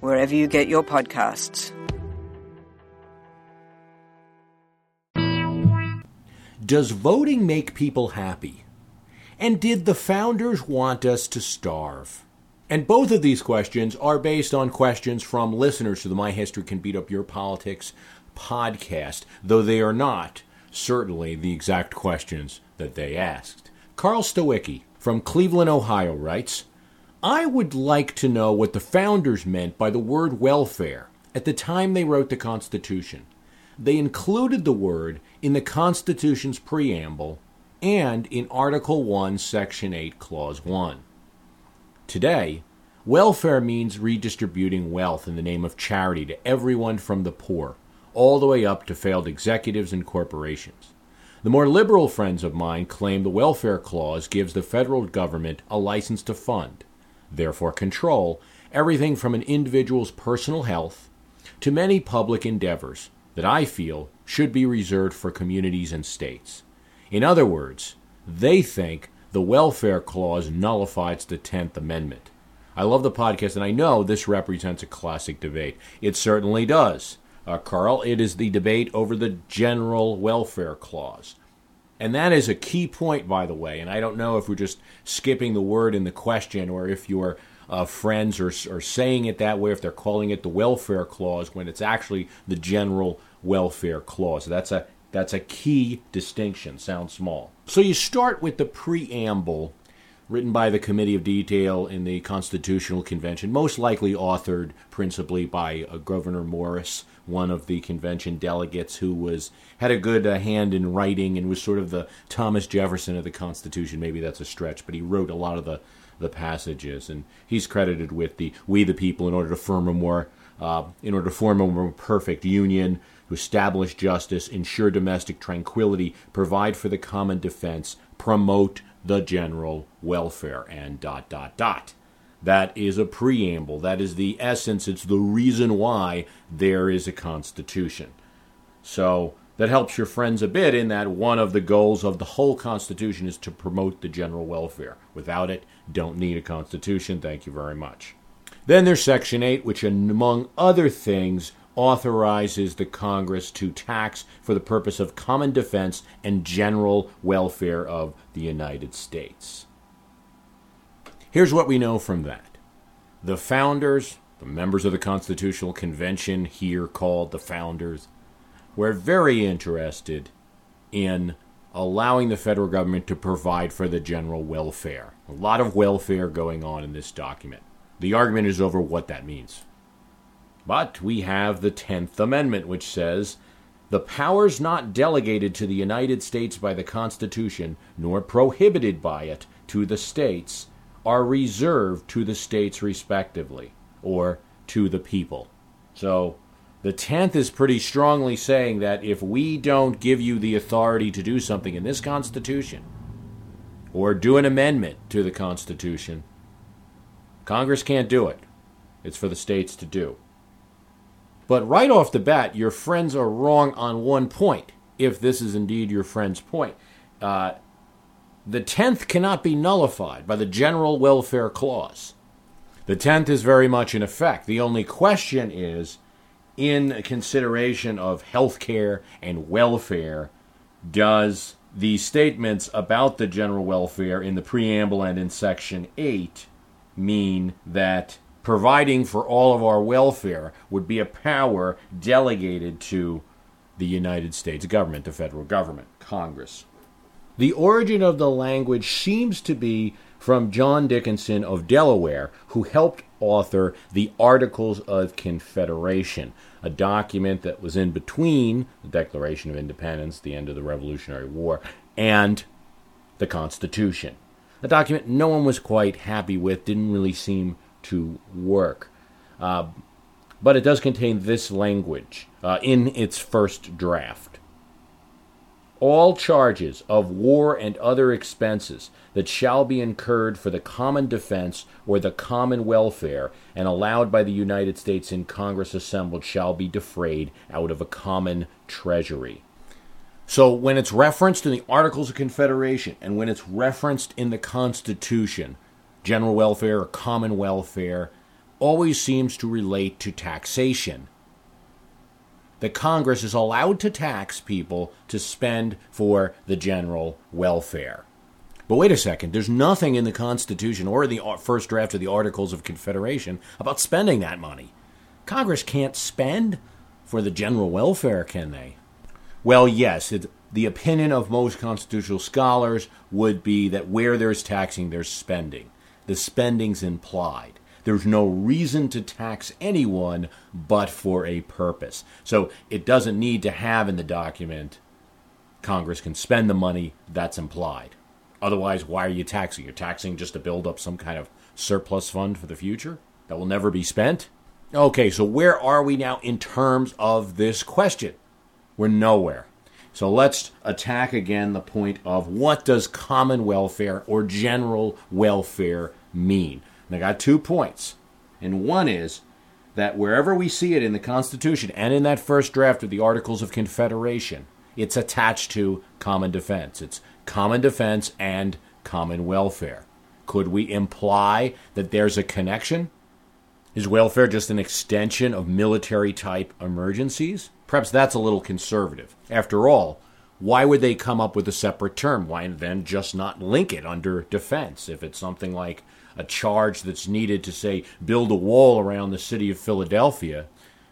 wherever you get your podcasts. Does voting make people happy? And did the founders want us to starve? And both of these questions are based on questions from listeners to the My History Can Beat Up Your Politics podcast, though they are not certainly the exact questions that they asked. Carl Stowicki from Cleveland, Ohio writes I would like to know what the founders meant by the word welfare at the time they wrote the Constitution. They included the word in the Constitution's preamble and in Article 1, Section 8, Clause 1. Today, welfare means redistributing wealth in the name of charity to everyone from the poor, all the way up to failed executives and corporations. The more liberal friends of mine claim the welfare clause gives the federal government a license to fund therefore control, everything from an individual's personal health to many public endeavors that I feel should be reserved for communities and states. In other words, they think the welfare clause nullifies the 10th Amendment. I love the podcast, and I know this represents a classic debate. It certainly does. Uh, Carl, it is the debate over the general welfare clause. And that is a key point, by the way. And I don't know if we're just skipping the word in the question or if your uh, friends are, are saying it that way, if they're calling it the welfare clause when it's actually the general welfare clause. That's a that's a key distinction. Sounds small. So you start with the preamble written by the Committee of Detail in the Constitutional Convention, most likely authored principally by uh, Gouverneur Morris, one of the convention delegates who was had a good uh, hand in writing and was sort of the Thomas Jefferson of the Constitution. Maybe that's a stretch, but he wrote a lot of the the passages, and he's credited with the "We the People" in order to form a more uh, in order to form a more perfect union, to establish justice, ensure domestic tranquility, provide for the common defense, promote the general welfare, and dot, dot, dot. That is a preamble. That is the essence. It's the reason why there is a Constitution. So that helps your friends a bit in that one of the goals of the whole Constitution is to promote the general welfare. Without it, don't need a Constitution. Thank you very much. Then there's Section 8, which, among other things, authorizes the Congress to tax for the purpose of common defense and general welfare of the United States. Here's what we know from that the founders, the members of the Constitutional Convention, here called the founders, were very interested in allowing the federal government to provide for the general welfare. A lot of welfare going on in this document. The argument is over what that means. But we have the 10th Amendment, which says the powers not delegated to the United States by the Constitution, nor prohibited by it to the states, are reserved to the states respectively, or to the people. So the 10th is pretty strongly saying that if we don't give you the authority to do something in this Constitution, or do an amendment to the Constitution, Congress can't do it. It's for the states to do. But right off the bat, your friends are wrong on one point, if this is indeed your friend's point. Uh, the 10th cannot be nullified by the General Welfare Clause. The 10th is very much in effect. The only question is, in consideration of health care and welfare, does the statements about the general welfare in the preamble and in Section 8 mean that providing for all of our welfare would be a power delegated to the United States government, the federal government, Congress. The origin of the language seems to be from John Dickinson of Delaware, who helped author the Articles of Confederation, a document that was in between the Declaration of Independence, the end of the Revolutionary War, and the Constitution. A document no one was quite happy with, didn't really seem to work. Uh, but it does contain this language uh, in its first draft. All charges of war and other expenses that shall be incurred for the common defense or the common welfare and allowed by the United States in Congress assembled shall be defrayed out of a common treasury. So when it's referenced in the Articles of Confederation and when it's referenced in the Constitution, general welfare or common welfare always seems to relate to taxation. The Congress is allowed to tax people to spend for the general welfare. But wait a second, there's nothing in the Constitution or the uh, first draft of the Articles of Confederation about spending that money. Congress can't spend for the general welfare, can they? Well, yes, it, the opinion of most constitutional scholars would be that where there's taxing, there's spending. The spending's implied. There's no reason to tax anyone but for a purpose. So it doesn't need to have in the document Congress can spend the money that's implied. Otherwise, why are you taxing? You're taxing just to build up some kind of surplus fund for the future that will never be spent? Okay, so where are we now in terms of this question? We're nowhere. So let's attack again the point of what does common welfare or general welfare mean? And I got two points. And one is that wherever we see it in the Constitution and in that first draft of the Articles of Confederation, it's attached to common defense. It's common defense and common welfare. Could we imply that there's a connection? Is welfare just an extension of military type emergencies? Perhaps that's a little conservative. After all, why would they come up with a separate term? Why then just not link it under defense? If it's something like a charge that's needed to, say, build a wall around the city of Philadelphia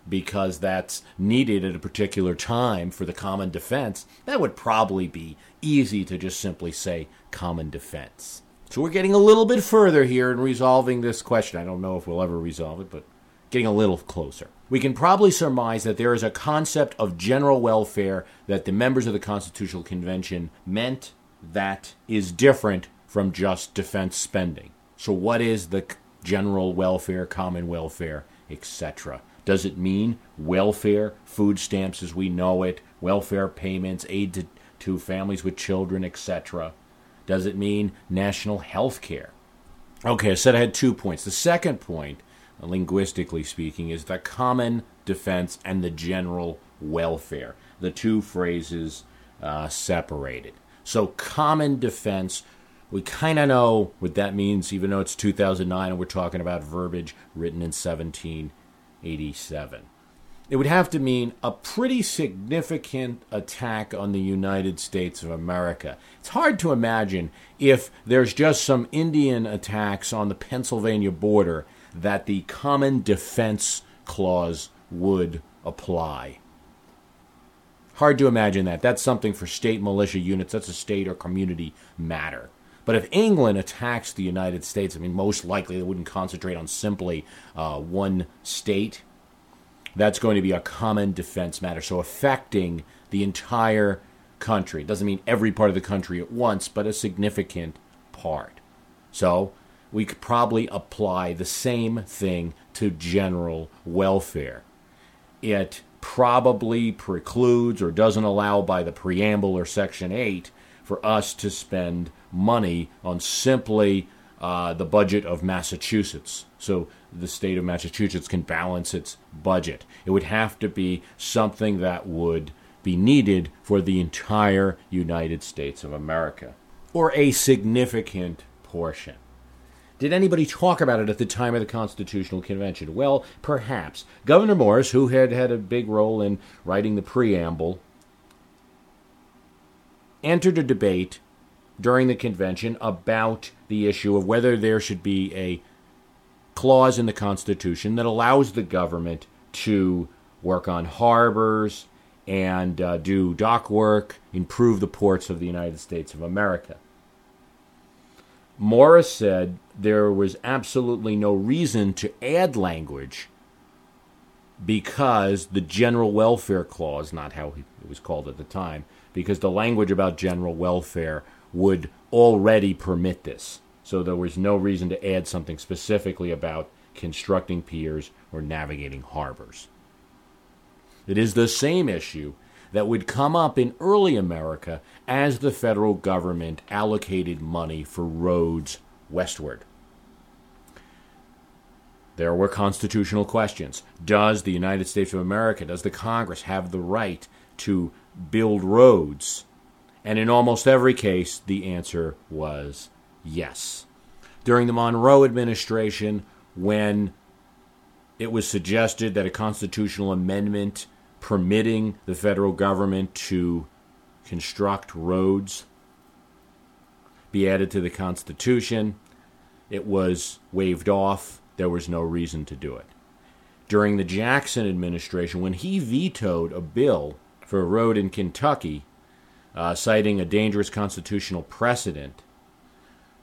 because that's needed at a particular time for the common defense, that would probably be easy to just simply say common defense. So we're getting a little bit further here in resolving this question. I don't know if we'll ever resolve it, but getting a little closer. We can probably surmise that there is a concept of general welfare that the members of the Constitutional Convention meant that is different from just defense spending. So, what is the general welfare, common welfare, etc.? Does it mean welfare, food stamps as we know it, welfare payments, aid to, to families with children, etc.? Does it mean national health care? Okay, I said I had two points. The second point linguistically speaking, is the common defense and the general welfare. The two phrases uh, separated. So, common defense, we kind of know what that means, even though it's 2009 and we're talking about verbiage written in 1787. It would have to mean a pretty significant attack on the United States of America. It's hard to imagine if there's just some Indian attacks on the Pennsylvania border that the Common Defense Clause would apply. Hard to imagine that. That's something for state militia units. That's a state or community matter. But if England attacks the United States, I mean, most likely they wouldn't concentrate on simply uh, one state. That's going to be a common defense matter. So affecting the entire country. Doesn't mean every part of the country at once, but a significant part. So we could probably apply the same thing to general welfare. It probably precludes or doesn't allow by the preamble or Section 8 for us to spend money on simply uh, the budget of Massachusetts. So the state of Massachusetts can balance its budget. It would have to be something that would be needed for the entire United States of America, or a significant portion. Did anybody talk about it at the time of the Constitutional Convention? Well, perhaps. Gouverneur Morris, who had had a big role in writing the preamble, entered a debate during the convention about the issue of whether there should be a clause in the Constitution that allows the government to work on harbors and uh, do dock work, improve the ports of the United States of America. Morris said there was absolutely no reason to add language because the general welfare clause, not how it was called at the time, because the language about general welfare would already permit this. So there was no reason to add something specifically about constructing piers, or navigating harbors. It is the same issue that would come up in early America as the federal government allocated money for roads westward. There were constitutional questions. Does the United States of America, does the Congress have the right to build roads? And in almost every case, the answer was yes. During the Monroe administration, when it was suggested that a constitutional amendment permitting the federal government to construct roads be added to the Constitution. It was waved off. There was no reason to do it. During the Jackson administration, when he vetoed a bill for a road in Kentucky, uh, citing a dangerous constitutional precedent,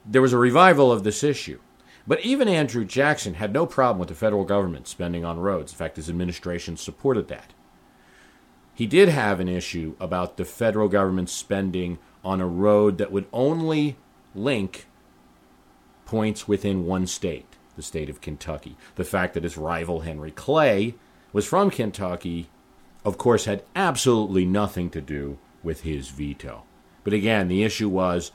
there was a revival of this issue. But even Andrew Jackson had no problem with the federal government spending on roads. In fact, his administration supported that. He did have an issue about the federal government spending on a road that would only link points within one state, the state of Kentucky. The fact that his rival Henry Clay was from Kentucky, of course, had absolutely nothing to do with his veto. But again, the issue was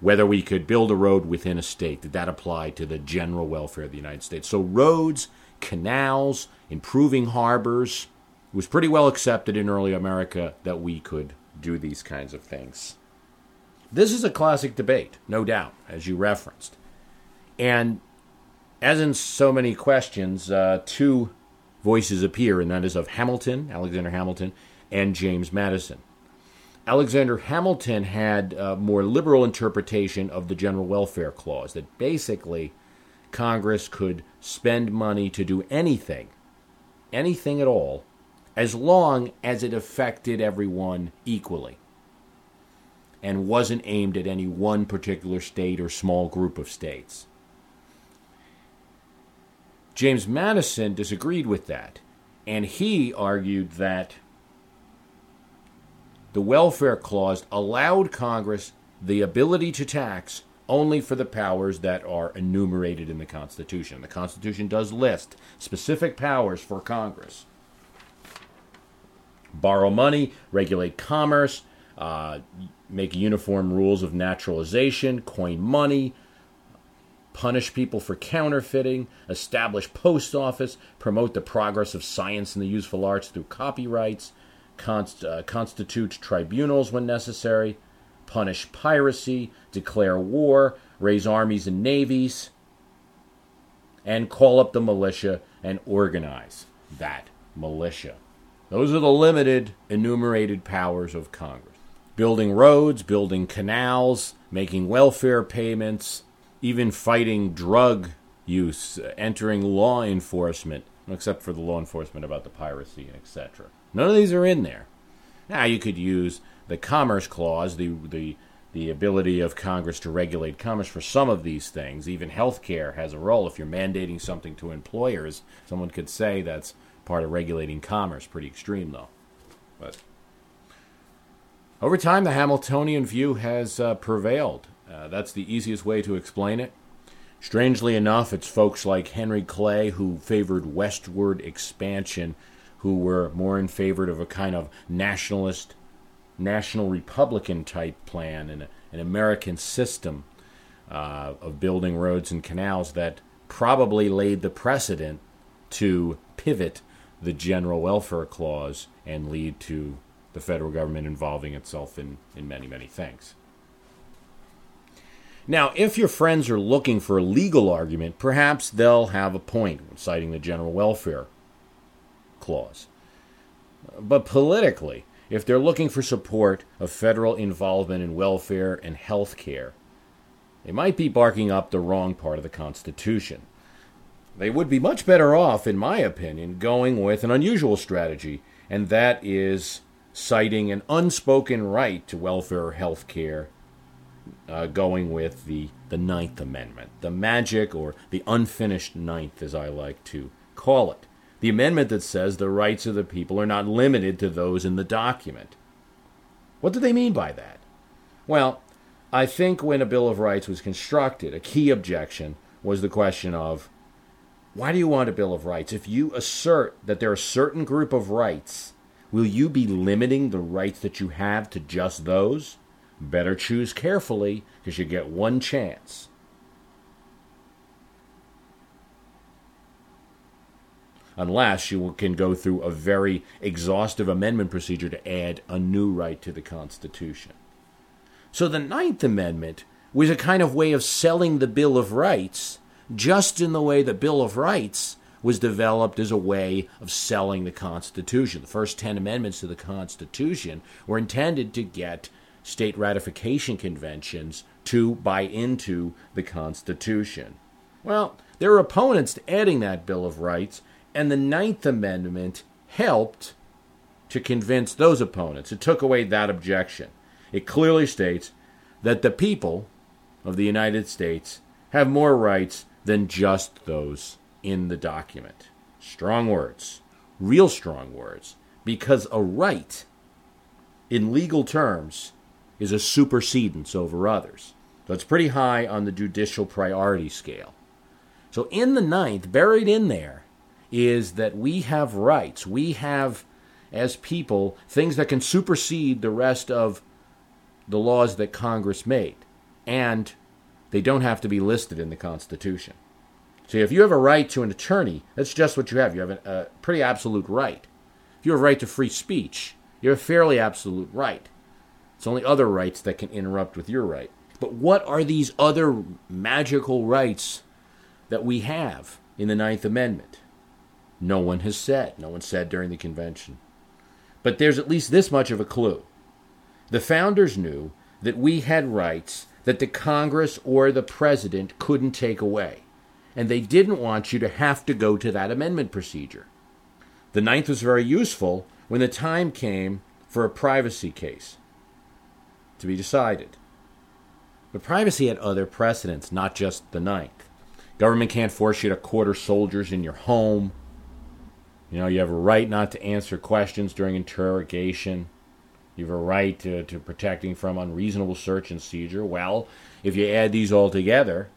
whether we could build a road within a state. Did that apply to the general welfare of the United States? So, roads, canals, improving harbors, it was pretty well accepted in early America that we could do these kinds of things. This is a classic debate, no doubt, as you referenced. And as in so many questions, uh, two voices appear, and that is of Hamilton, Alexander Hamilton, and James Madison. Alexander Hamilton had a more liberal interpretation of the General Welfare Clause, that basically Congress could spend money to do anything, anything at all, as long as it affected everyone equally and wasn't aimed at any one particular state or small group of states. James Madison disagreed with that, and he argued that the Welfare Clause allowed Congress the ability to tax only for the powers that are enumerated in the Constitution. The Constitution does list specific powers for Congress borrow money, regulate commerce, uh, make uniform rules of naturalization, coin money, punish people for counterfeiting, establish post office, promote the progress of science and the useful arts through copyrights, const- uh, constitute tribunals when necessary, punish piracy, declare war, raise armies and navies, and call up the militia and organize that militia. Those are the limited enumerated powers of Congress. Building roads, building canals, making welfare payments, even fighting drug use, entering law enforcement, except for the law enforcement about the piracy, etc. None of these are in there. Now you could use the Commerce Clause, the the the ability of Congress to regulate commerce for some of these things. Even health care has a role. If you're mandating something to employers, someone could say that's part of regulating commerce. Pretty extreme, though. But over time, the Hamiltonian view has uh, prevailed. Uh, that's the easiest way to explain it. Strangely enough, it's folks like Henry Clay who favored westward expansion, who were more in favor of a kind of nationalist, national Republican type plan and an American system uh, of building roads and canals that probably laid the precedent to pivot the general welfare clause and lead to the federal government involving itself in, in many, many things. Now, if your friends are looking for a legal argument, perhaps they'll have a point citing the general welfare clause. But politically, if they're looking for support of federal involvement in welfare and health care, they might be barking up the wrong part of the Constitution. They would be much better off, in my opinion, going with an unusual strategy, and that is citing an unspoken right to welfare or health care, uh, going with the, the Ninth Amendment, the magic or the unfinished Ninth, as I like to call it. The amendment that says the rights of the people are not limited to those in the document. What do they mean by that? Well, I think when a Bill of Rights was constructed, a key objection was the question of Why do you want a Bill of Rights? If you assert that there are a certain group of rights, will you be limiting the rights that you have to just those? Better choose carefully because you get one chance. Unless you can go through a very exhaustive amendment procedure to add a new right to the Constitution. So the Ninth Amendment was a kind of way of selling the Bill of Rights just in the way the Bill of Rights was developed as a way of selling the Constitution. The first 10 amendments to the Constitution were intended to get state ratification conventions to buy into the Constitution. Well, there were opponents to adding that Bill of Rights, and the Ninth Amendment helped to convince those opponents. It took away that objection. It clearly states that the people of the United States have more rights than just those in the document. Strong words, real strong words, because a right, in legal terms, is a supersedence over others. So it's pretty high on the judicial priority scale. So in the ninth, buried in there, is that we have rights. We have, as people, things that can supersede the rest of the laws that Congress made. And they don't have to be listed in the Constitution. So if you have a right to an attorney, that's just what you have. You have a, a pretty absolute right. If you have a right to free speech, you have a fairly absolute right. It's only other rights that can interrupt with your right. But what are these other magical rights that we have in the Ninth Amendment? No one has said. No one said during the convention. But there's at least this much of a clue. The founders knew that we had rights that the Congress or the president couldn't take away. And they didn't want you to have to go to that amendment procedure. The Ninth was very useful when the time came for a privacy case to be decided. But privacy had other precedents, not just the Ninth. Government can't force you to quarter soldiers in your home. You know, you have a right not to answer questions during interrogation. You have a right to, to protecting from unreasonable search and seizure. Well, if you add these all together,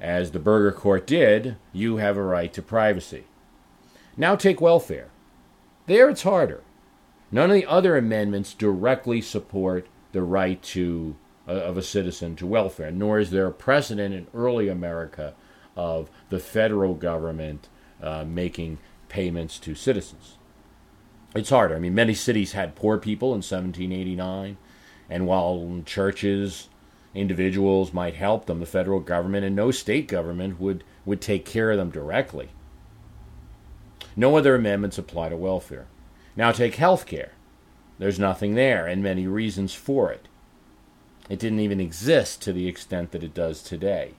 as the Burger Court did, you have a right to privacy. Now take welfare. There it's harder. None of the other amendments directly support the right to uh, of a citizen to welfare, nor is there a precedent in early America of the federal government uh, making payments to citizens it's harder. I mean, many cities had poor people in 1789, and while churches, individuals might help them, the federal government and no state government would, would take care of them directly. No other amendments apply to welfare. Now take health care. There's nothing there, and many reasons for it. It didn't even exist to the extent that it does today.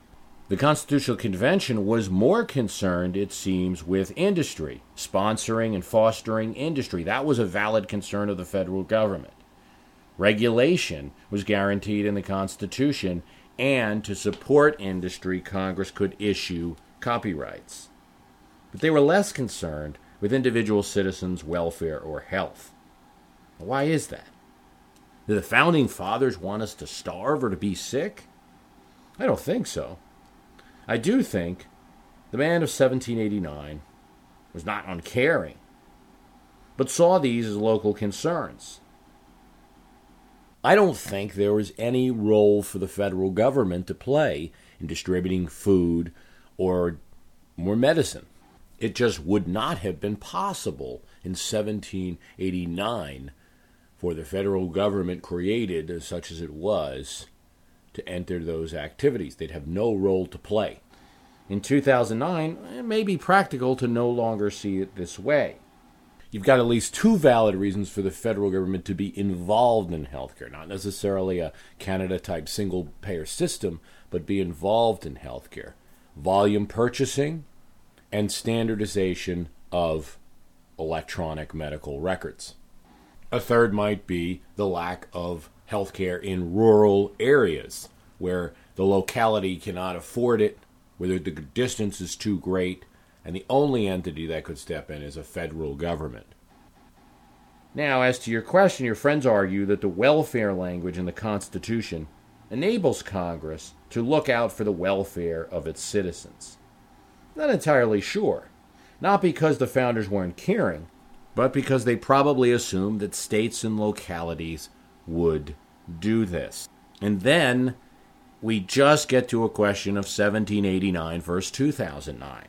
The Constitutional Convention was more concerned, it seems, with industry, sponsoring and fostering industry. That was a valid concern of the federal government. Regulation was guaranteed in the Constitution, and to support industry, Congress could issue copyrights. But they were less concerned with individual citizens' welfare or health. Why is that? Did the founding fathers want us to starve or to be sick? I don't think so. I do think the man of 1789 was not uncaring, but saw these as local concerns. I don't think there was any role for the federal government to play in distributing food or more medicine. It just would not have been possible in 1789 for the federal government, created such as it was, to enter those activities. They'd have no role to play. In 2009, it may be practical to no longer see it this way. You've got at least two valid reasons for the federal government to be involved in healthcare, not necessarily a Canada type single payer system, but be involved in healthcare. Volume purchasing and standardization of electronic medical records. A third might be the lack of healthcare in rural areas where the locality cannot afford it, whether the distance is too great, and the only entity that could step in is a federal government. Now, as to your question, your friends argue that the welfare language in the Constitution enables Congress to look out for the welfare of its citizens. Not entirely sure. Not because the founders weren't caring, but because they probably assumed that states and localities would do this. And then we just get to a question of 1789 versus 2009.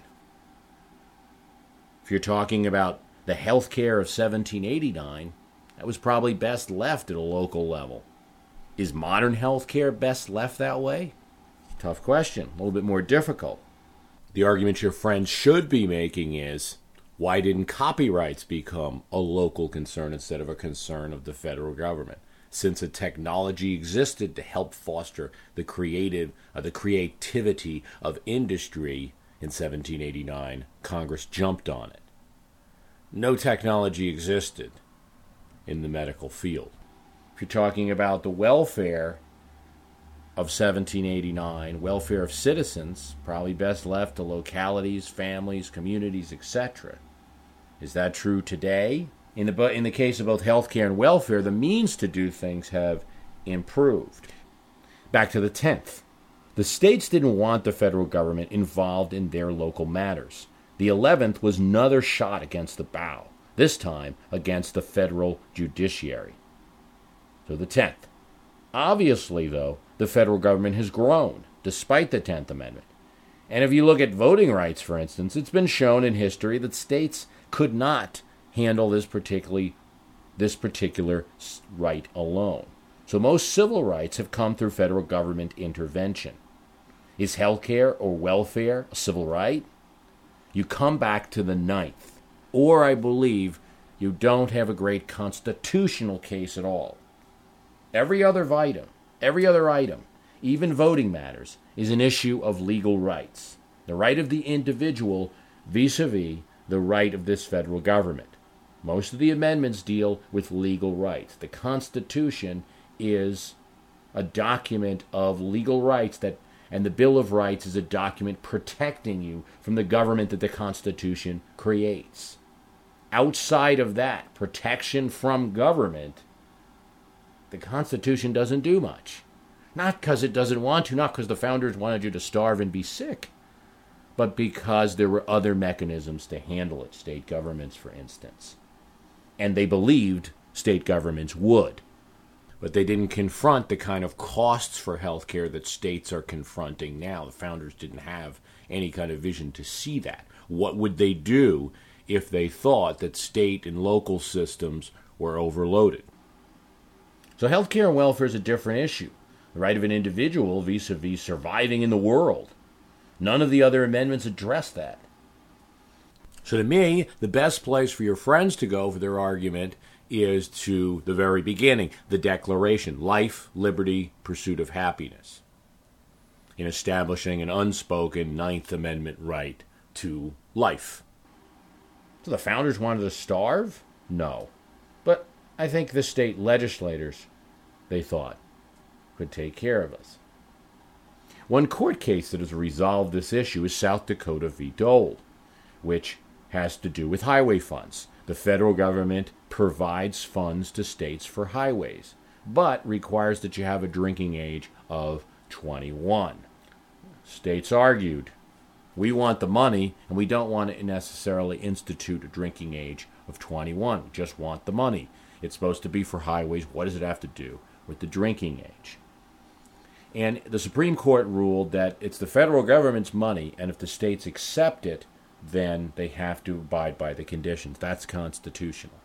If you're talking about the health care of 1789, that was probably best left at a local level. Is modern health care best left that way? Tough question, a little bit more difficult. The argument your friends should be making is why didn't copyrights become a local concern instead of a concern of the federal government? Since a technology existed to help foster the creative, uh, the creativity of industry in 1789, Congress jumped on it. No technology existed in the medical field. If you're talking about the welfare of 1789, welfare of citizens, probably best left to localities, families, communities, etc. Is that true today? In the, in the case of both healthcare and welfare, the means to do things have improved. Back to the 10th. The states didn't want the federal government involved in their local matters. The 11th was another shot against the bow, this time against the federal judiciary. So the 10th. Obviously, though, the federal government has grown despite the 10th Amendment. And if you look at voting rights, for instance, it's been shown in history that states could not handle this particularly this particular right alone. So most civil rights have come through federal government intervention. Is health care or welfare a civil right? You come back to the ninth. Or I believe you don't have a great constitutional case at all. Every other item, every other item, even voting matters, is an issue of legal rights. The right of the individual vis a vis the right of this federal government. Most of the amendments deal with legal rights. The Constitution is a document of legal rights that and the Bill of Rights is a document protecting you from the government that the Constitution creates. Outside of that, protection from government, the Constitution doesn't do much. Not because it doesn't want to, not because the founders wanted you to starve and be sick, but because there were other mechanisms to handle it, state governments, for instance. And they believed state governments would. But they didn't confront the kind of costs for healthcare that states are confronting now. The founders didn't have any kind of vision to see that. What would they do if they thought that state and local systems were overloaded? So, healthcare and welfare is a different issue. The right of an individual vis a vis surviving in the world. None of the other amendments address that. So, to me, the best place for your friends to go for their argument is to the very beginning the Declaration life, liberty, pursuit of happiness, in establishing an unspoken Ninth Amendment right to life. So the founders wanted to starve? No. But I think the state legislators, they thought, could take care of us. One court case that has resolved this issue is South Dakota v. Dole, which has to do with highway funds. The federal government provides funds to states for highways, but requires that you have a drinking age of 21. States argued, we want the money and we don't want to necessarily institute a drinking age of 21. We just want the money. It's supposed to be for highways. What does it have to do with the drinking age? And the Supreme Court ruled that it's the federal government's money, and if the states accept it, then they have to abide by the conditions. That's constitutional.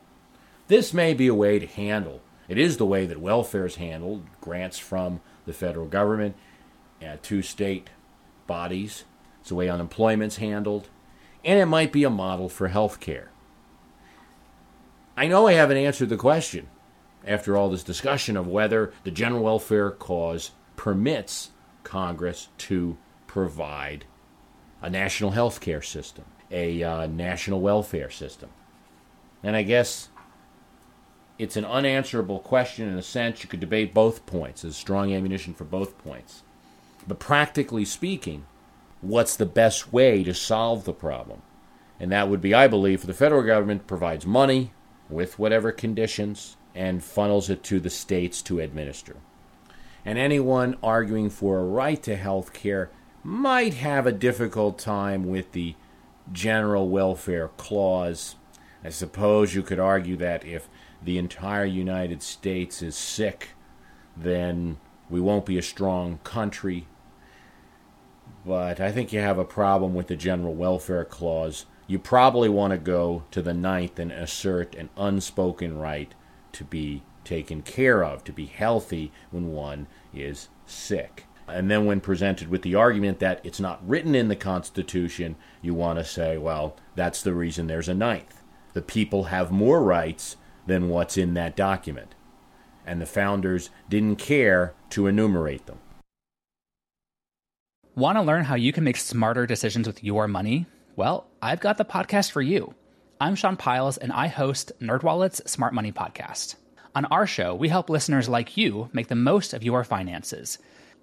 This may be a way to handle. It is the way that welfare is handled, grants from the federal government uh, to state bodies. It's the way unemployment's handled. And it might be a model for health care. I know I haven't answered the question after all this discussion of whether the general welfare cause permits Congress to provide a national health care system, a uh, national welfare system. And I guess it's an unanswerable question in a sense. You could debate both points. There's strong ammunition for both points. But practically speaking, what's the best way to solve the problem? And that would be, I believe, for the federal government provides money with whatever conditions and funnels it to the states to administer. And anyone arguing for a right to health care might have a difficult time with the general welfare clause. I suppose you could argue that if the entire United States is sick, then we won't be a strong country. But I think you have a problem with the general welfare clause. You probably want to go to the ninth and assert an unspoken right to be taken care of, to be healthy when one is sick. And then, when presented with the argument that it's not written in the Constitution, you want to say, well, that's the reason there's a ninth. The people have more rights than what's in that document. And the founders didn't care to enumerate them. Want to learn how you can make smarter decisions with your money? Well, I've got the podcast for you. I'm Sean Pyles, and I host NerdWallet's Smart Money Podcast. On our show, we help listeners like you make the most of your finances –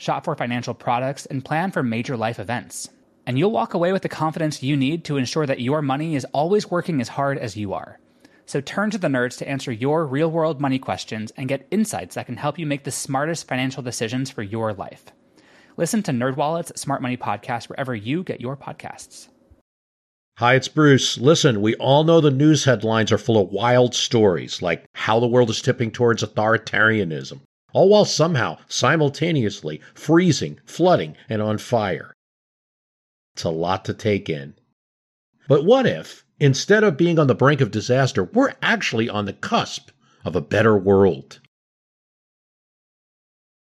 shop for financial products, and plan for major life events. And you'll walk away with the confidence you need to ensure that your money is always working as hard as you are. So turn to the nerds to answer your real world money questions and get insights that can help you make the smartest financial decisions for your life. Listen to NerdWallet's Smart Money Podcast wherever you get your podcasts. Hi, it's Bruce. Listen, we all know the news headlines are full of wild stories, like how the world is tipping towards authoritarianism all while somehow simultaneously freezing, flooding, and on fire. It's a lot to take in. But what if, instead of being on the brink of disaster, we're actually on the cusp of a better world?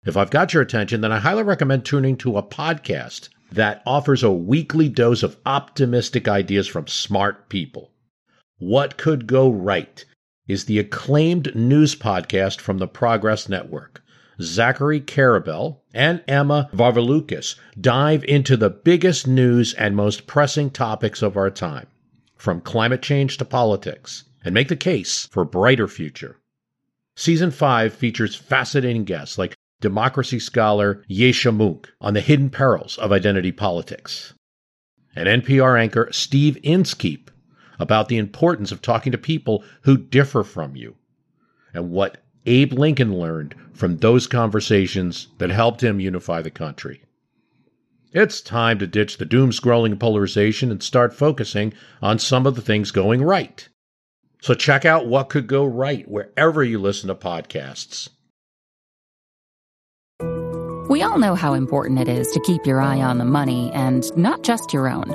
If I've got your attention, then I highly recommend tuning to a podcast that offers a weekly dose of optimistic ideas from smart people. What could go right is the acclaimed news podcast from the Progress Network. Zachary Karabell and Emma Varvaloucas dive into the biggest news and most pressing topics of our time, from climate change to politics, and make the case for a brighter future. Season 5 features fascinating guests like democracy scholar Yascha Mounk on the hidden perils of identity politics, and NPR anchor Steve Inskeep about the importance of talking to people who differ from you and what Abe Lincoln learned from those conversations that helped him unify the country. It's time to ditch the doom scrolling polarization and start focusing on some of the things going right. So check out what could go right wherever you listen to podcasts. We all know how important it is to keep your eye on the money and not just your own.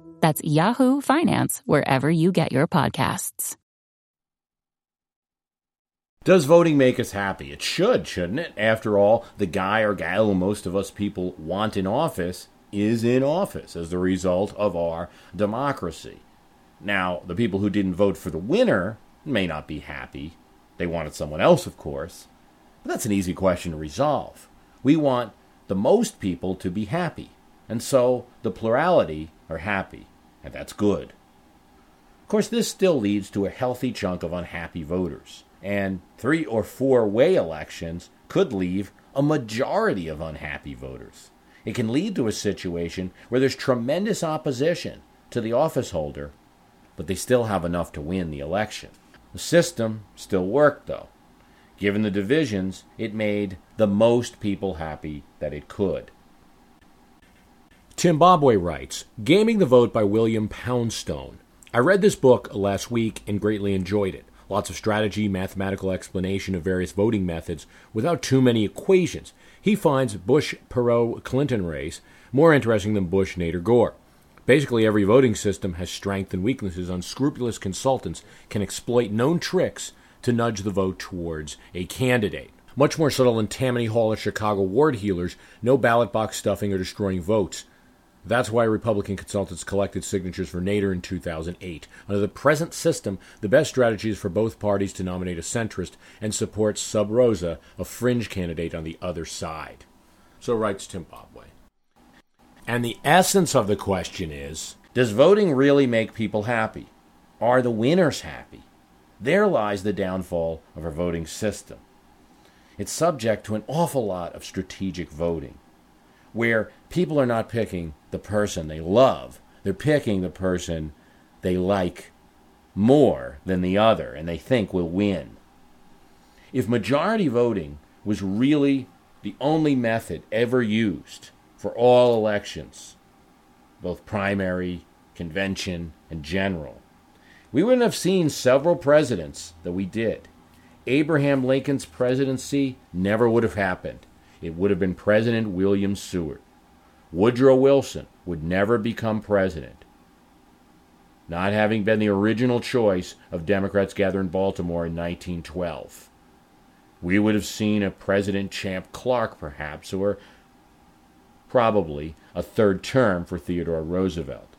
That's Yahoo Finance, wherever you get your podcasts. Does voting make us happy? It should, shouldn't it? After all, the guy or gal most of us people want in office is in office as the result of our democracy. Now, the people who didn't vote for the winner may not be happy. They wanted someone else, of course. But that's an easy question to resolve. We want the most people to be happy. And so the plurality are happy and that's good. Of course, this still leads to a healthy chunk of unhappy voters, and three or four way elections could leave a majority of unhappy voters. It can lead to a situation where there's tremendous opposition to the office holder, but they still have enough to win the election. The system still worked, though. Given the divisions, it made the most people happy that it could. Timbabwe writes Gaming the Vote by William Poundstone. I read this book last week and greatly enjoyed it. Lots of strategy, mathematical explanation of various voting methods without too many equations. He finds Bush Perot Clinton race more interesting than Bush Nader Gore. Basically, every voting system has strengths and weaknesses. Unscrupulous consultants can exploit known tricks to nudge the vote towards a candidate. Much more subtle than Tammany Hall or Chicago ward healers, no ballot box stuffing or destroying votes. That's why Republican consultants collected signatures for Nader in 2008. Under the present system, the best strategy is for both parties to nominate a centrist and support Sub Rosa, a fringe candidate on the other side. So writes Zimbabwe. And the essence of the question is Does voting really make people happy? Are the winners happy? There lies the downfall of our voting system. It's subject to an awful lot of strategic voting, where people are not picking the person they love, they're picking the person they like more than the other and they think will win. If majority voting was really the only method ever used for all elections, both primary, convention, and general, we wouldn't have seen several presidents that we did. Abraham Lincoln's presidency never would have happened. It would have been President William Seward. Woodrow Wilson would never become president, not having been the original choice of Democrats gathered in Baltimore in 1912. We would have seen a President Champ Clark, perhaps, or probably a third term for Theodore Roosevelt.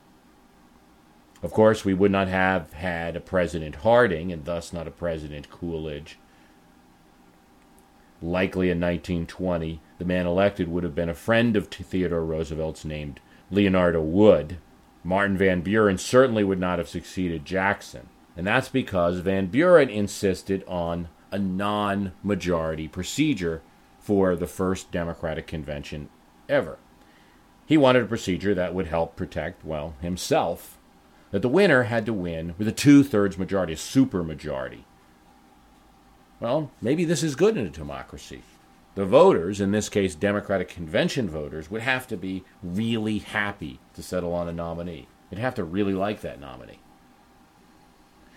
Of course, we would not have had a President Harding, and thus not a President Coolidge. Likely in 1920, the man elected would have been a friend of Theodore Roosevelt's named Leonardo Wood. Martin Van Buren certainly would not have succeeded Jackson. And that's because Van Buren insisted on a non majority procedure for the first Democratic convention ever. He wanted a procedure that would help protect, well, himself, that the winner had to win with a two thirds majority, a super majority. Well, maybe this is good in a democracy. The voters, in this case Democratic convention voters, would have to be really happy to settle on a nominee. They'd have to really like that nominee.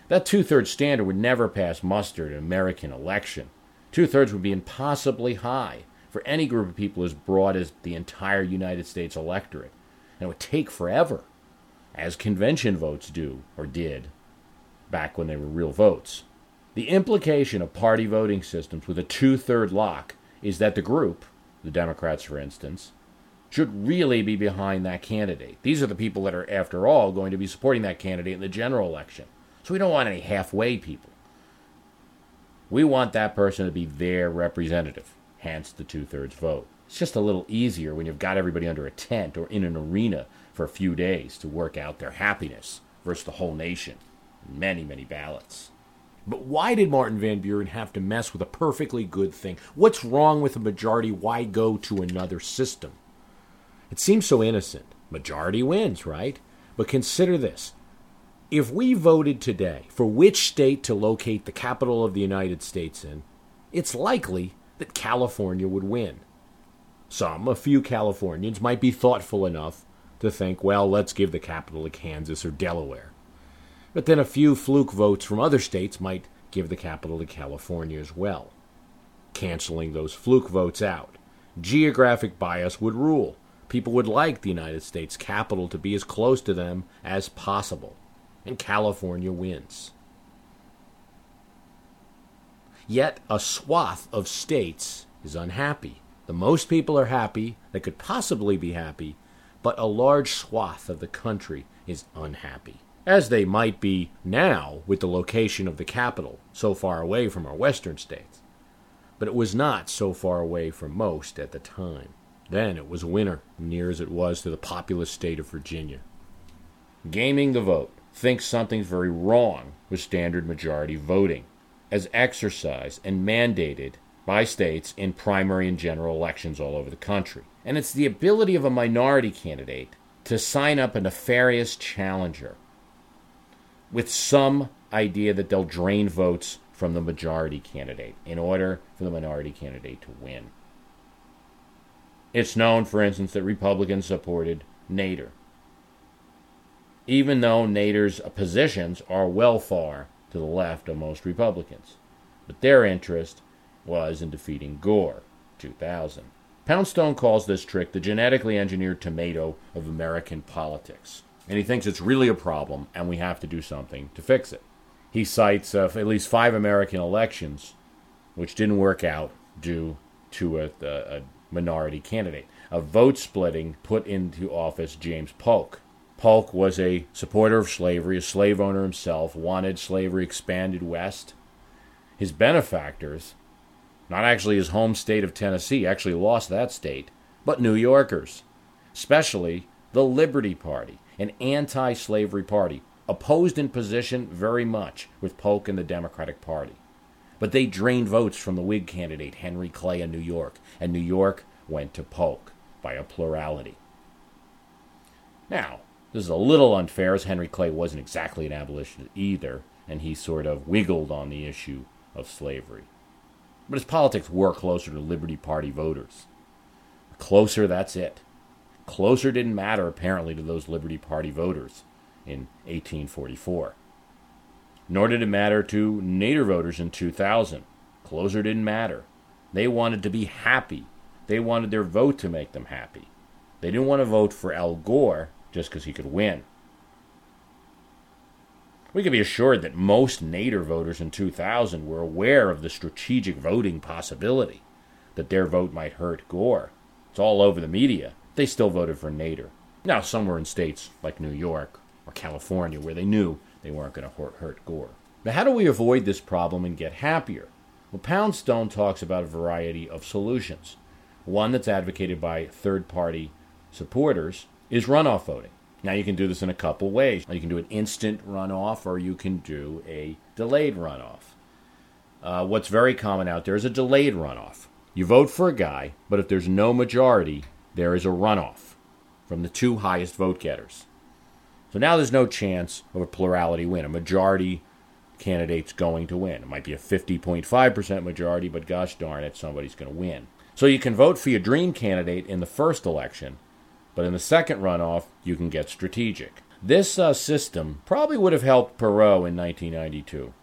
That two thirds standard would never pass muster in an American election. Two thirds would be impossibly high for any group of people as broad as the entire United States electorate. And it would take forever, as convention votes do, or did, back when they were real votes. The implication of party voting systems with a two third lock is that the group, the Democrats for instance, should really be behind that candidate. These are the people that are, after all, going to be supporting that candidate in the general election. So we don't want any halfway people. We want that person to be their representative, hence the two thirds vote. It's just a little easier when you've got everybody under a tent or in an arena for a few days to work out their happiness versus the whole nation. Many, many ballots. But why did Martin Van Buren have to mess with a perfectly good thing? What's wrong with a majority? Why go to another system? It seems so innocent. Majority wins, right? But consider this. If we voted today for which state to locate the capital of the United States in, it's likely that California would win. Some, a few Californians, might be thoughtful enough to think, well, let's give the capital to Kansas or Delaware. But then a few fluke votes from other states might give the capital to California as well, canceling those fluke votes out. Geographic bias would rule. People would like the United States capital to be as close to them as possible, and California wins. Yet a swath of states is unhappy. The most people are happy that could possibly be happy, but a large swath of the country is unhappy as they might be now with the location of the capital so far away from our western states. But it was not so far away from most at the time. Then it was winter, near as it was to the populous state of Virginia. Gaming the vote thinks something's very wrong with standard majority voting, as exercised and mandated by states in primary and general elections all over the country. And it's the ability of a minority candidate to sign up a nefarious challenger with some idea that they'll drain votes from the majority candidate in order for the minority candidate to win. It's known, for instance, that Republicans supported Nader, even though Nader's positions are well far to the left of most Republicans. But their interest was in defeating Gore, 2000. Poundstone calls this trick the genetically engineered tomato of American politics. And he thinks it's really a problem and we have to do something to fix it. He cites uh, at least five American elections which didn't work out due to a, a, a minority candidate. A vote splitting put into office James Polk. Polk was a supporter of slavery, a slave owner himself, wanted slavery expanded west. His benefactors, not actually his home state of Tennessee, actually lost that state, but New Yorkers, especially the Liberty Party, an anti slavery party, opposed in position very much with Polk and the Democratic Party. But they drained votes from the Whig candidate, Henry Clay, in New York, and New York went to Polk by a plurality. Now, this is a little unfair, as Henry Clay wasn't exactly an abolitionist either, and he sort of wiggled on the issue of slavery. But his politics were closer to Liberty Party voters. Closer, that's it. Closer didn't matter, apparently, to those Liberty Party voters in 1844. Nor did it matter to Nader voters in 2000. Closer didn't matter. They wanted to be happy. They wanted their vote to make them happy. They didn't want to vote for Al Gore just because he could win. We can be assured that most Nader voters in 2000 were aware of the strategic voting possibility that their vote might hurt Gore. It's all over the media. They still voted for Nader. Now, some were in states like New York or California where they knew they weren't going to hurt, Gore. But how do we avoid this problem and get happier? Well, Poundstone talks about a variety of solutions. One that's advocated by third party supporters is runoff voting. Now, you can do this in a couple ways. You can do an instant runoff or you can do a delayed runoff. Uh, what's very common out there is a delayed runoff. You vote for a guy, but if there's no majority, there is a runoff from the two highest vote getters. So now there's no chance of a plurality win. A majority candidate's going to win. It might be a 50.5% majority, but gosh darn it, somebody's going to win. So you can vote for your dream candidate in the first election, but in the second runoff, you can get strategic. This uh, system probably would have helped Perot in 1992.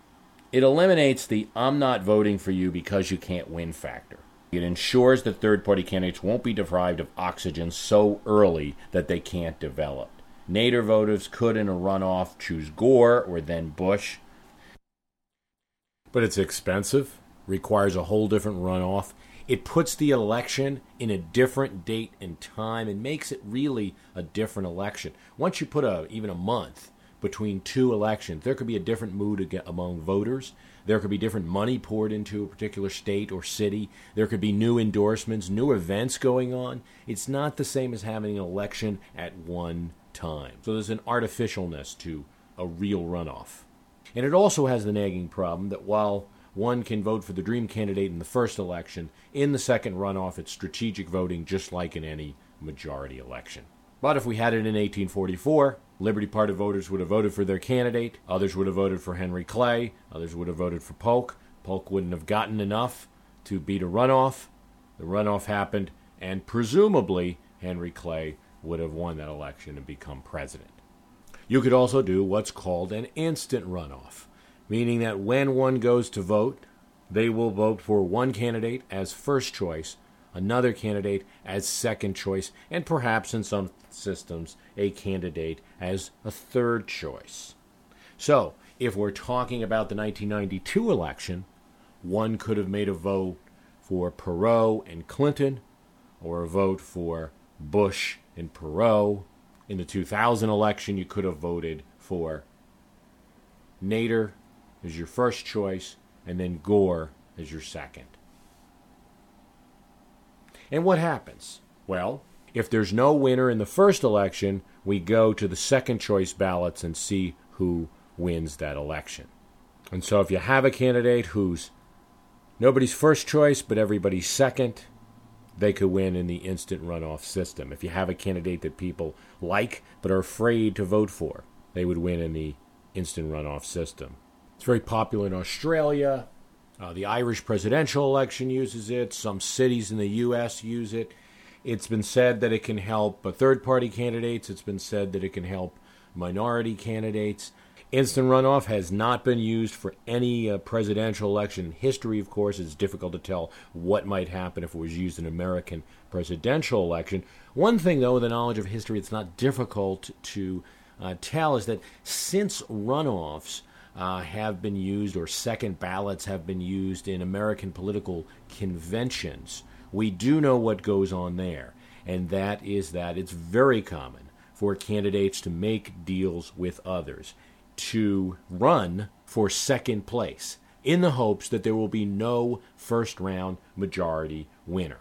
It eliminates the I'm not voting for you because you can't win factor. It ensures that third party candidates won't be deprived of oxygen so early that they can't develop. Nader voters could, in a runoff, choose Gore or then Bush. But it's expensive, requires a whole different runoff, it puts the election in a different date and time and makes it really a different election. Once you put a even a month between two elections, there could be a different mood among voters. There could be different money poured into a particular state or city. There could be new endorsements, new events going on. It's not the same as having an election at one time. So there's an artificialness to a real runoff. And it also has the nagging problem that while one can vote for the dream candidate in the first election. In the second runoff, it's strategic voting just like in any majority election. But if we had it in 1844, Liberty Party voters would have voted for their candidate, others would have voted for Henry Clay, others would have voted for Polk. Polk wouldn't have gotten enough to beat a runoff. The runoff happened, and presumably Henry Clay would have won that election and become president. You could also do what's called an instant runoff meaning that when one goes to vote, they will vote for one candidate as first choice, another candidate as second choice, and perhaps in some systems, a candidate as a third choice. So, if we're talking about the 1992 election, one could have made a vote for Perot and Clinton, or a vote for Bush and Perot. In the 2000 election, you could have voted for Nader as your first choice, and then Gore as your second. And what happens? Well, if there's no winner in the first election, we go to the second choice ballots and see who wins that election. And so if you have a candidate who's nobody's first choice but everybody's second, they could win in the instant runoff system. If you have a candidate that people like but are afraid to vote for, they would win in the instant runoff system. It's very popular in Australia. Uh, the Irish presidential election uses it. Some cities in the U.S. use it. It's been said that it can help uh, third party candidates. It's been said that it can help minority candidates. Instant runoff has not been used for any uh, presidential election history, of course. It's difficult to tell what might happen if it was used in an American presidential election. One thing, though, with the knowledge of history, it's not difficult to uh, tell is that since runoffs uh, have been used or second ballots have been used in American political conventions, we do know what goes on there. And that is that it's very common for candidates to make deals with others to run for second place in the hopes that there will be no first round majority winner.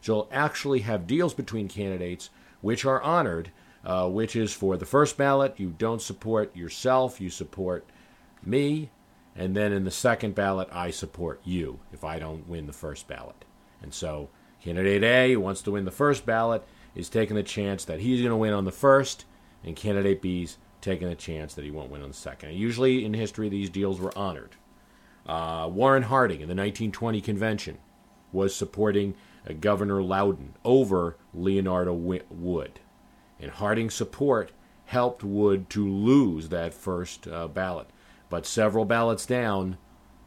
So you'll actually have deals between candidates which are honored, uh, which is for the first ballot, you don't support yourself, you support me, and then in the second ballot, I support you if I don't win the first ballot. And so candidate A, who wants to win the first ballot, is taking the chance that he's going to win on the first, and candidate B's taking the chance that he won't win on the second. And usually in history, these deals were honored. Uh, Warren Harding in the 1920 convention was supporting uh, Governor Lowden over Leonardo Wood. And Harding's support helped Wood to lose that first uh, ballot. But several ballots down,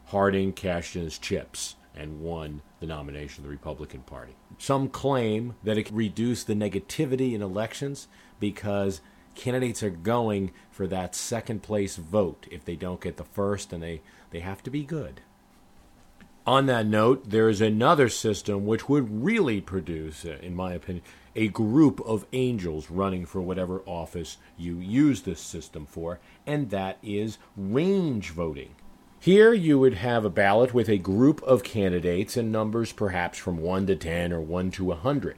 Harding cashed in his chips and won the nomination of the Republican Party. Some claim that it reduced the negativity in elections because candidates are going for that second place vote if they don't get the first and they, they have to be good. On that note, there is another system which would really produce, uh, in my opinion, a group of angels running for whatever office you use this system for, and that is range voting. Here you would have a ballot with a group of candidates and numbers perhaps from 1 to 10 or 1 to 100.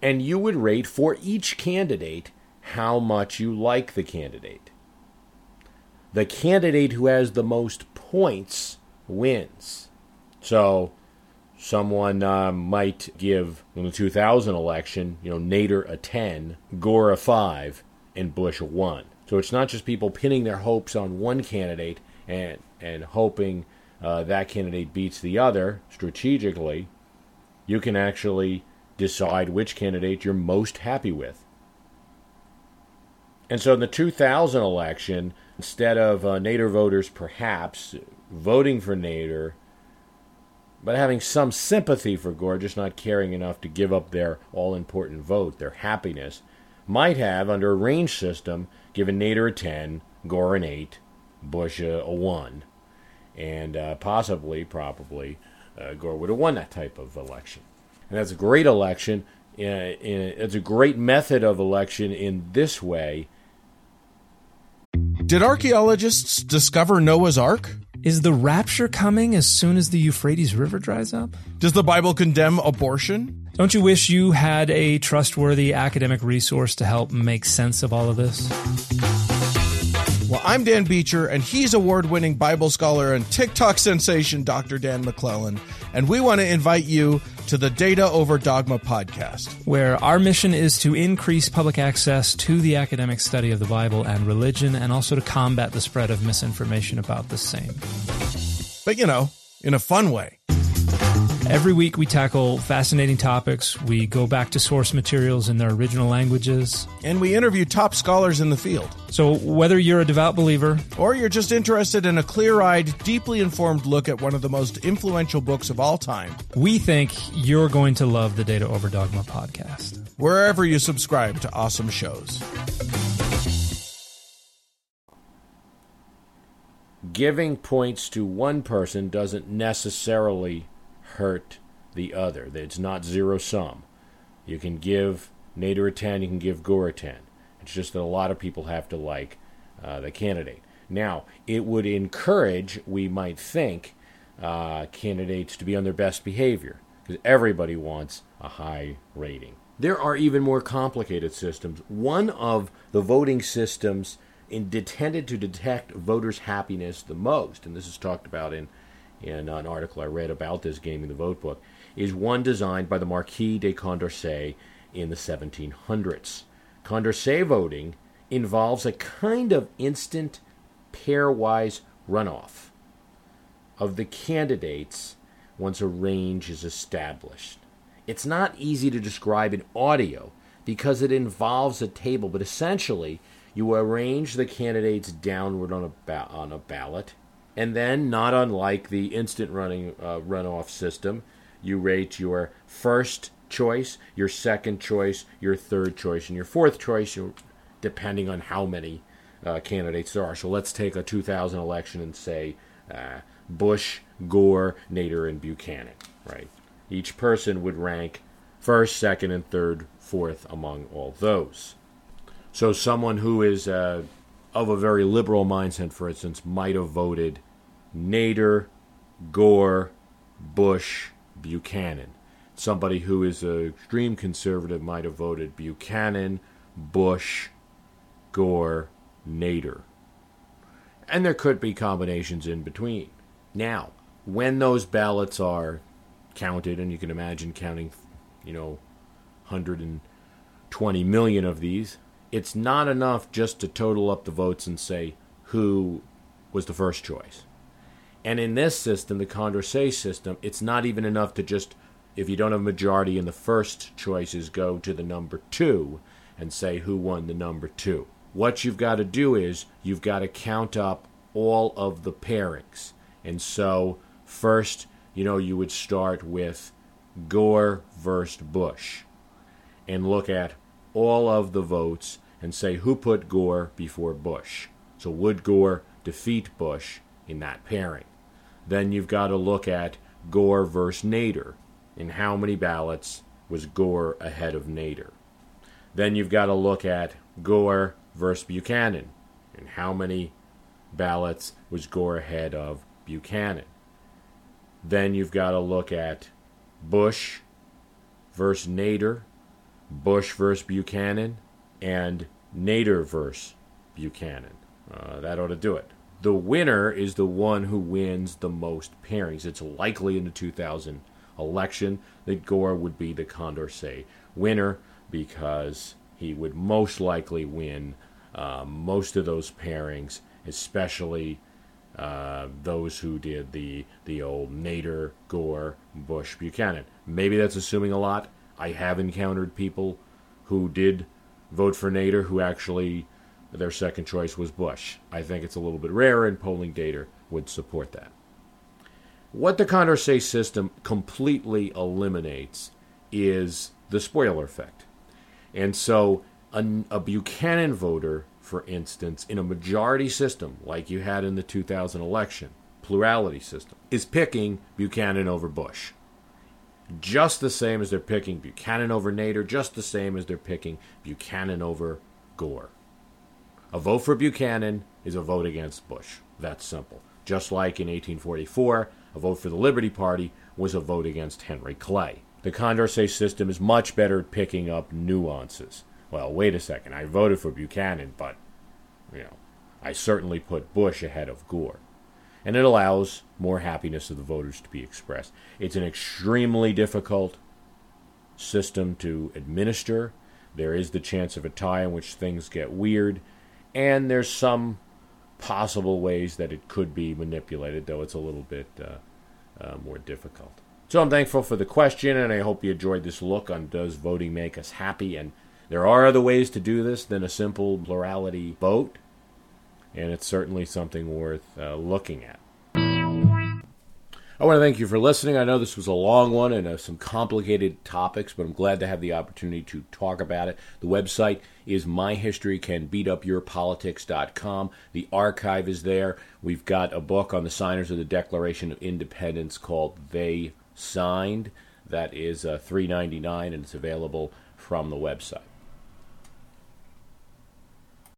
And you would rate for each candidate how much you like the candidate. The candidate who has the most points wins. So, someone uh, might give in the 2000 election, you know, Nader a 10, Gore a 5, and Bush a 1. So it's not just people pinning their hopes on one candidate and and hoping uh, that candidate beats the other strategically. You can actually decide which candidate you're most happy with. And so in the 2000 election, instead of uh, Nader voters perhaps voting for Nader, but having some sympathy for Gore, just not caring enough to give up their all important vote, their happiness, might have, under a range system, given Nader a 10, Gore an 8, Bush a, a 1. And uh, possibly, probably, uh, Gore would have won that type of election. And that's a great election. Uh, it's a great method of election in this way did archaeologists discover Noah's Ark? Is the rapture coming as soon as the Euphrates River dries up? Does the Bible condemn abortion? Don't you wish you had a trustworthy academic resource to help make sense of all of this? Well, I'm Dan Beecher, and he's award winning Bible scholar and TikTok sensation Dr. Dan McClellan. And we want to invite you to the Data Over Dogma podcast, where our mission is to increase public access to the academic study of the Bible and religion, and also to combat the spread of misinformation about the same. But, you know, in a fun way. Every week we tackle fascinating topics. We go back to source materials in their original languages. And we interview top scholars in the field. So whether you're a devout believer or you're just interested in a clear eyed, deeply informed look at one of the most influential books of all time, we think you're going to love the Data Over Dogma podcast. Wherever you subscribe to awesome shows. Giving points to one person doesn't necessarily hurt the other. It's not zero sum. You can give Nader a 10, you can give Gore a 10. It's just that a lot of people have to like uh, the candidate. Now, it would encourage, we might think, uh, candidates to be on their best behavior because everybody wants a high rating. There are even more complicated systems. One of the voting systems intended to detect voters' happiness the most, and this is talked about in in uh, an article I read about this Gaming the Vote book, is one designed by the Marquis de Condorcet in the 1700s. Condorcet voting involves a kind of instant pairwise runoff of the candidates once a range is established. It's not easy to describe in audio because it involves a table, but essentially, you arrange the candidates downward on a, ba- on a ballot and then, not unlike the instant running uh, runoff system, you rate your first choice, your second choice, your third choice, and your fourth choice, depending on how many uh, candidates there are. So let's take a 2000 election and say uh, Bush, Gore, Nader, and Buchanan, right? Each person would rank first, second, and third, fourth among all those. So someone who is uh, of a very liberal mindset, for instance, might have voted Nader, Gore, Bush, Buchanan. Somebody who is an extreme conservative might have voted Buchanan, Bush, Gore, Nader. And there could be combinations in between. Now, when those ballots are counted, and you can imagine counting, you know, 120 million of these, it's not enough just to total up the votes and say who was the first choice. And in this system, the Condorcet system, it's not even enough to just, if you don't have a majority in the first choices, go to the number two and say who won the number two. What you've got to do is you've got to count up all of the pairings. And so, first, you know, you would start with Gore versus Bush and look at all of the votes and say who put Gore before Bush. So, would Gore defeat Bush in that pairing? Then you've got to look at Gore versus Nader and how many ballots was Gore ahead of Nader. Then you've got to look at Gore versus Buchanan and how many ballots was Gore ahead of Buchanan. Then you've got to look at Bush versus Nader, Bush versus Buchanan, and Nader versus Buchanan. Uh, that ought to do it. The winner is the one who wins the most pairings. It's likely in the 2000 election that Gore would be the Condorcet winner because he would most likely win uh, most of those pairings, especially uh, those who did the the old Nader, Gore, Bush, Buchanan. Maybe that's assuming a lot. I have encountered people who did vote for Nader who actually their second choice was Bush. I think it's a little bit rare, and polling data would support that. What the Condorcet system completely eliminates is the spoiler effect. And so a, a, Buchanan voter, for instance, in a majority system like you had in the 2000 election, plurality system, is picking Buchanan over Bush. Just the same as they're picking Buchanan over Nader, just the same as they're picking Buchanan over Gore. A vote for Buchanan is a vote against Bush. That's simple. Just like in 1844, a vote for the Liberty Party was a vote against Henry Clay. The Condorcet system is much better at picking up nuances. Well, wait a second. I voted for Buchanan, but, you know, I certainly put Bush ahead of Gore. And it allows more happiness of the voters to be expressed. It's an extremely difficult system to administer. There is the chance of a tie in which things get weird and there's some possible ways that it could be manipulated, though it's a little bit uh, uh, more difficult. So I'm thankful for the question, and I hope you enjoyed this look on does voting make us happy. And there are other ways to do this than a simple plurality vote, and it's certainly something worth uh, looking at. I want to thank you for listening. I know this was a long one and uh, some complicated topics, but I'm glad to have the opportunity to talk about it. The website is myhistorycanbeatupyourpolitics.com. The archive is there. We've got a book on the signers of the Declaration of Independence called They Signed. That is uh, $3.99 and it's available from the website.